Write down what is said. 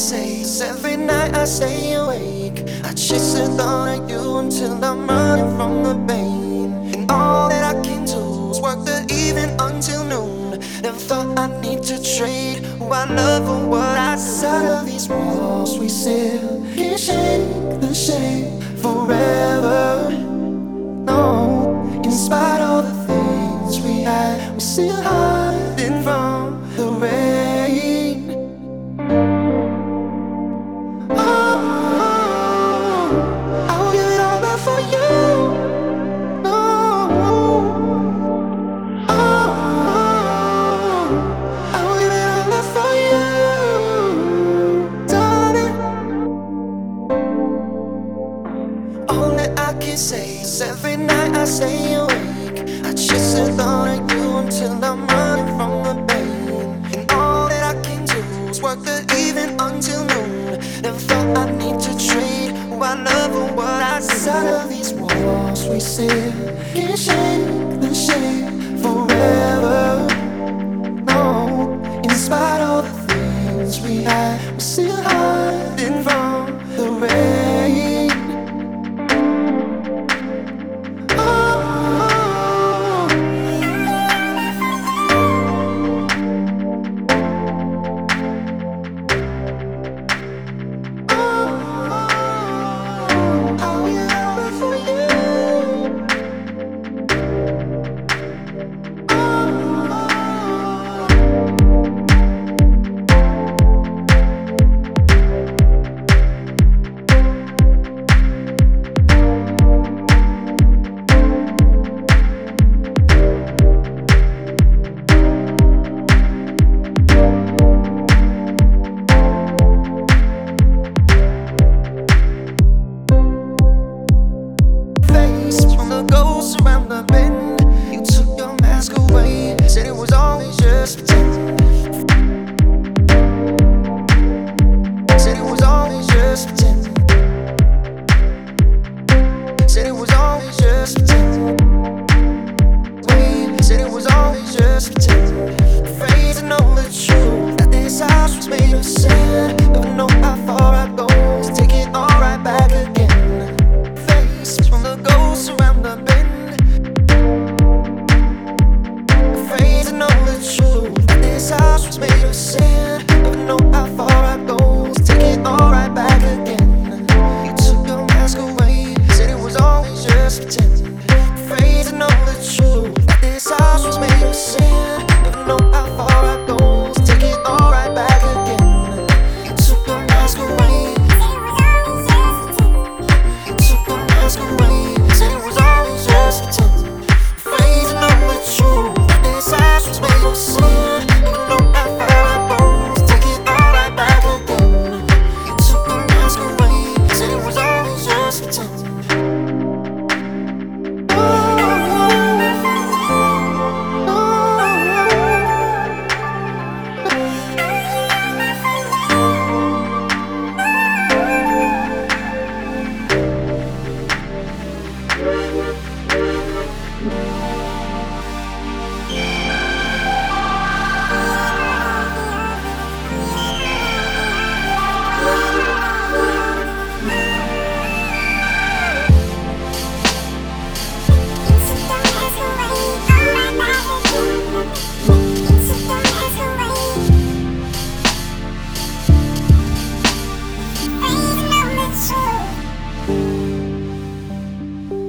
say is every night I stay awake. I chase the thought of you until I'm running from the pain. And all that I can do is work the evening until noon. Never thought I'd need to trade who I love for what I Outside of these walls we still can't shake the shame forever. No, in spite of all the things we had, we still hiding stay awake. I chase the thought of you until I'm running from the pain. And all that I can do is work the evening until noon. Never thought I'd need to trade I love or what I Outside of these walls we still can't shake the shame forever. No, in spite of the things we had, we're still hiding Oh, I'll be pretend.